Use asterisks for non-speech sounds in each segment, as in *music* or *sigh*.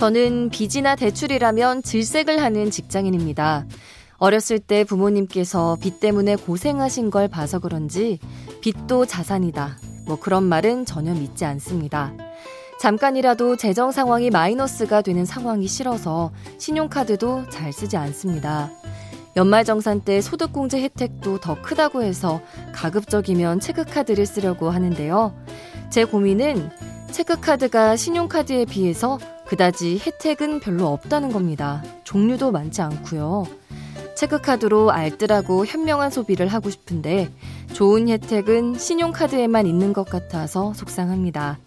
저는 빚이나 대출이라면 질색을 하는 직장인입니다. 어렸을 때 부모님께서 빚 때문에 고생하신 걸 봐서 그런지 빚도 자산이다. 뭐 그런 말은 전혀 믿지 않습니다. 잠깐이라도 재정 상황이 마이너스가 되는 상황이 싫어서 신용카드도 잘 쓰지 않습니다. 연말정산 때 소득공제 혜택도 더 크다고 해서 가급적이면 체크카드를 쓰려고 하는데요. 제 고민은 체크카드가 신용카드에 비해서 그다지 혜택은 별로 없다는 겁니다. 종류도 많지 않고요. 체크카드로 알뜰하고 현명한 소비를 하고 싶은데 좋은 혜택은 신용카드에만 있는 것 같아서 속상합니다.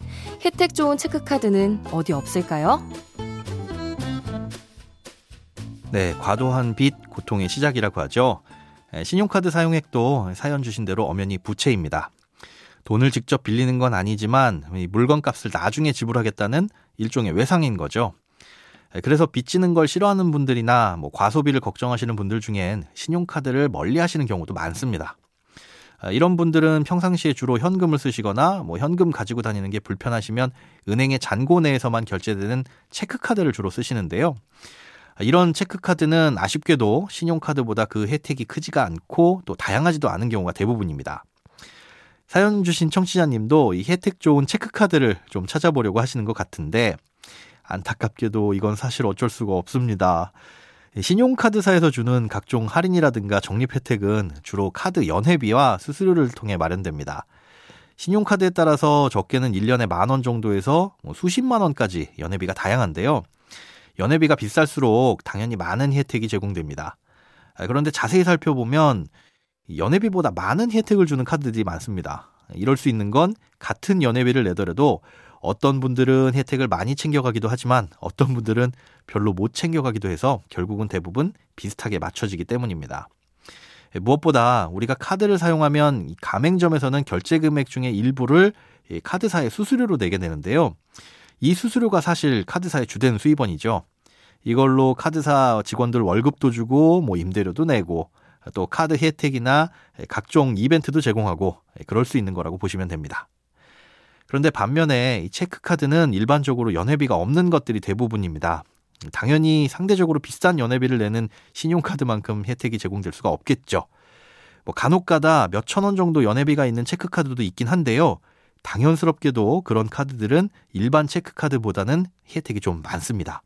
혜택 좋은 체크카드는 어디 없을까요? 네, 과도한 빚 고통의 시작이라고 하죠. 신용카드 사용액도 사연 주신 대로 엄연히 부채입니다. 돈을 직접 빌리는 건 아니지만 물건 값을 나중에 지불하겠다는 일종의 외상인 거죠. 그래서 빚지는 걸 싫어하는 분들이나 뭐 과소비를 걱정하시는 분들 중엔 신용카드를 멀리 하시는 경우도 많습니다. 이런 분들은 평상시에 주로 현금을 쓰시거나 뭐 현금 가지고 다니는 게 불편하시면 은행의 잔고 내에서만 결제되는 체크카드를 주로 쓰시는데요. 이런 체크카드는 아쉽게도 신용카드보다 그 혜택이 크지가 않고 또 다양하지도 않은 경우가 대부분입니다. 사연 주신 청취자님도 이 혜택 좋은 체크카드를 좀 찾아보려고 하시는 것 같은데 안타깝게도 이건 사실 어쩔 수가 없습니다. 신용카드사에서 주는 각종 할인이라든가 적립 혜택은 주로 카드 연회비와 수수료를 통해 마련됩니다. 신용카드에 따라서 적게는 1년에 만 원 정도에서 뭐 수십만 원까지 연회비가 다양한데요. 연회비가 비쌀수록 당연히 많은 혜택이 제공됩니다. 그런데 자세히 살펴보면 연회비보다 많은 혜택을 주는 카드들이 많습니다. 이럴 수 있는 건 같은 연회비를 내더라도 어떤 분들은 혜택을 많이 챙겨가기도 하지만 어떤 분들은 별로 못 챙겨가기도 해서 결국은 대부분 비슷하게 맞춰지기 때문입니다. 무엇보다 우리가 카드를 사용하면 가맹점에서는 결제 금액 중에 일부를 카드사의 수수료로 내게 되는데요. 이 수수료가 사실 카드사의 주된 수입원이죠. 이걸로 카드사 직원들 월급도 주고 뭐 임대료도 내고 또 카드 혜택이나 각종 이벤트도 제공하고 그럴 수 있는 거라고 보시면 됩니다. 그런데 반면에 이 체크카드는 일반적으로 연회비가 없는 것들이 대부분입니다. 당연히 상대적으로 비싼 연회비를 내는 신용카드만큼 혜택이 제공될 수가 없겠죠. 뭐 간혹가다 몇천 원 정도 연회비가 있는 체크카드도 있긴 한데요. 당연스럽게도 그런 카드들은 일반 체크카드보다는 혜택이 좀 많습니다.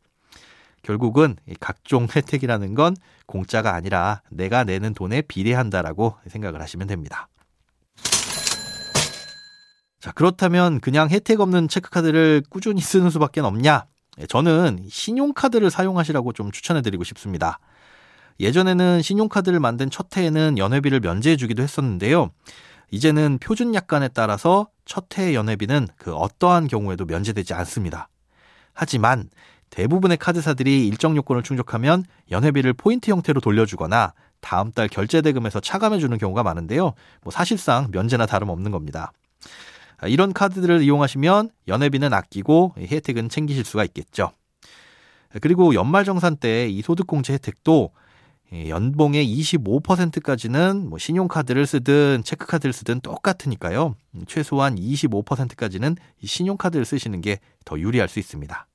결국은 각종 *laughs* 혜택이라는 건 공짜가 아니라 내가 내는 돈에 비례한다라고 생각을 하시면 됩니다. 자, 그렇다면 그냥 혜택 없는 체크카드를 꾸준히 쓰는 수밖에 없냐? 예, 저는 신용카드를 사용하시라고 좀 추천해드리고 싶습니다. 예전에는 신용카드를 만든 첫 해에는 연회비를 면제해주기도 했었는데요. 이제는 표준 약관에 따라서 첫해 연회비는 그 어떠한 경우에도 면제되지 않습니다. 하지만 대부분의 카드사들이 일정 요건을 충족하면 연회비를 포인트 형태로 돌려주거나 다음 달 결제 대금에서 차감해 주는 경우가 많은데요. 뭐 사실상 면제나 다름없는 겁니다. 이런 카드들을 이용하시면 연회비는 아끼고 혜택은 챙기실 수가 있겠죠. 그리고 연말정산 때 이 소득공제 혜택도 연봉의 25%까지는 뭐 신용카드를 쓰든 체크카드를 쓰든 똑같으니까요. 최소한 25%까지는 신용카드를 쓰시는 게 더 유리할 수 있습니다.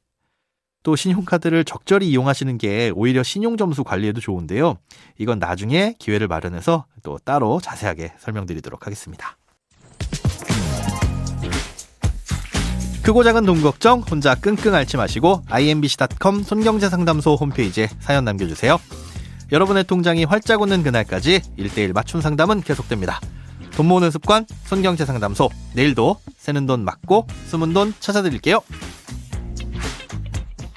또 신용카드를 적절히 이용하시는 게 오히려 신용점수 관리에도 좋은데요. 이건 나중에 기회를 마련해서 또 따로 자세하게 설명드리도록 하겠습니다. 크고 작은 돈 걱정 혼자 끙끙 앓지 마시고 imbc.com 손경제상담소 홈페이지에 사연 남겨주세요. 여러분의 통장이 활짝 오는 그날까지 1대1 맞춤 상담은 계속됩니다. 돈 모으는 습관 손경제상담소 내일도 새는 돈 맞고 숨은 돈 찾아드릴게요.